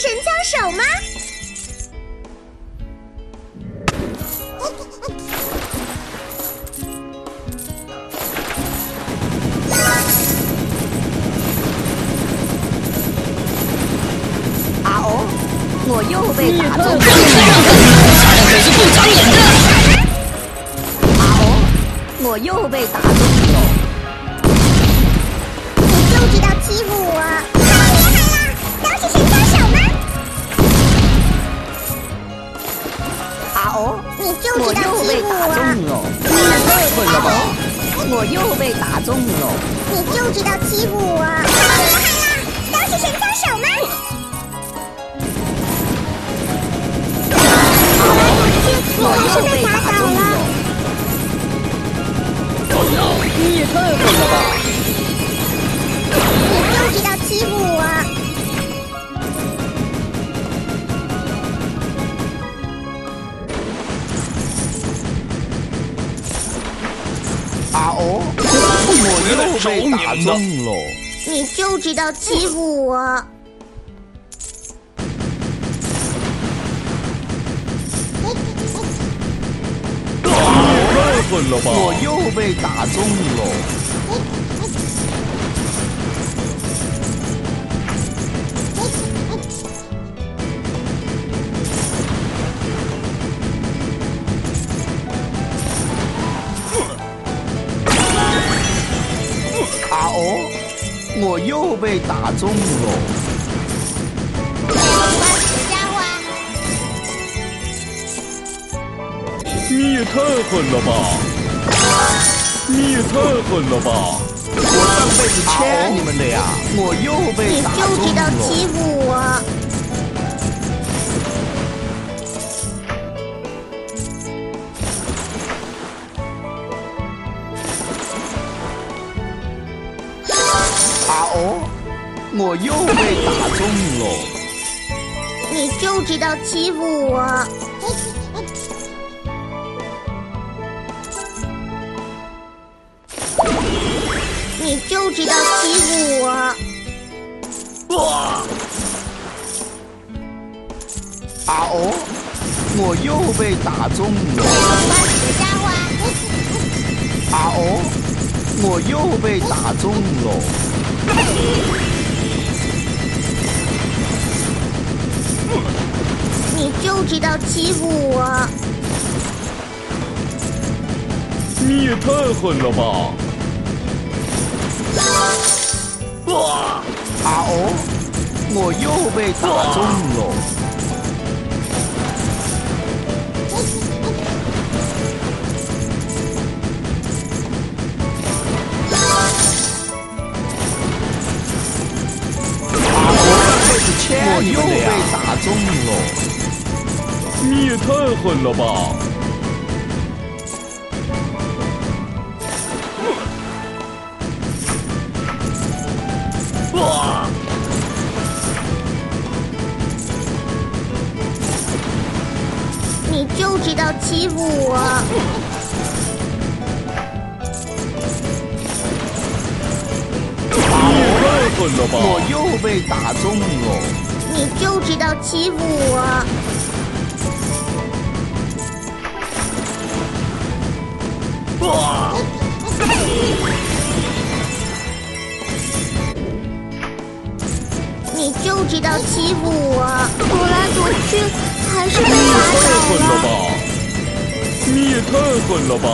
神枪手吗？啊哦我又被打中了。人可是不长眼的啊哦我又被打中啊哦，你就我知道欺负又被打中我，了。太笨了吧！我又被打中了。你就知道欺负我，太厉害了！都是神枪手吗？我又被打倒了。你也太笨了吧！你就知道欺负我，又被打中了。你就知道欺负我。太笨了吧！我又被打中了。哦，我又被打中了。你也太狠了吧！你也太狠了吧！我上辈子欠你们的呀！我又被打中了你打就知道欺。负我，哦，我又被打中了。你就知道欺负我。你就知道欺负我，啊哦，我又被打中了。啊哦，我又被打中了。你就知道欺负我，你也太狠了吧！啊哦，我又被打中了。你又被打中了。你也太狠了吧！哇你就知道欺负我，你也太狠了我！又被打中了。你就知道欺负我，你就知道欺负我，躲来躲去还是被你也打太狠了。吧！你也太狠了吧！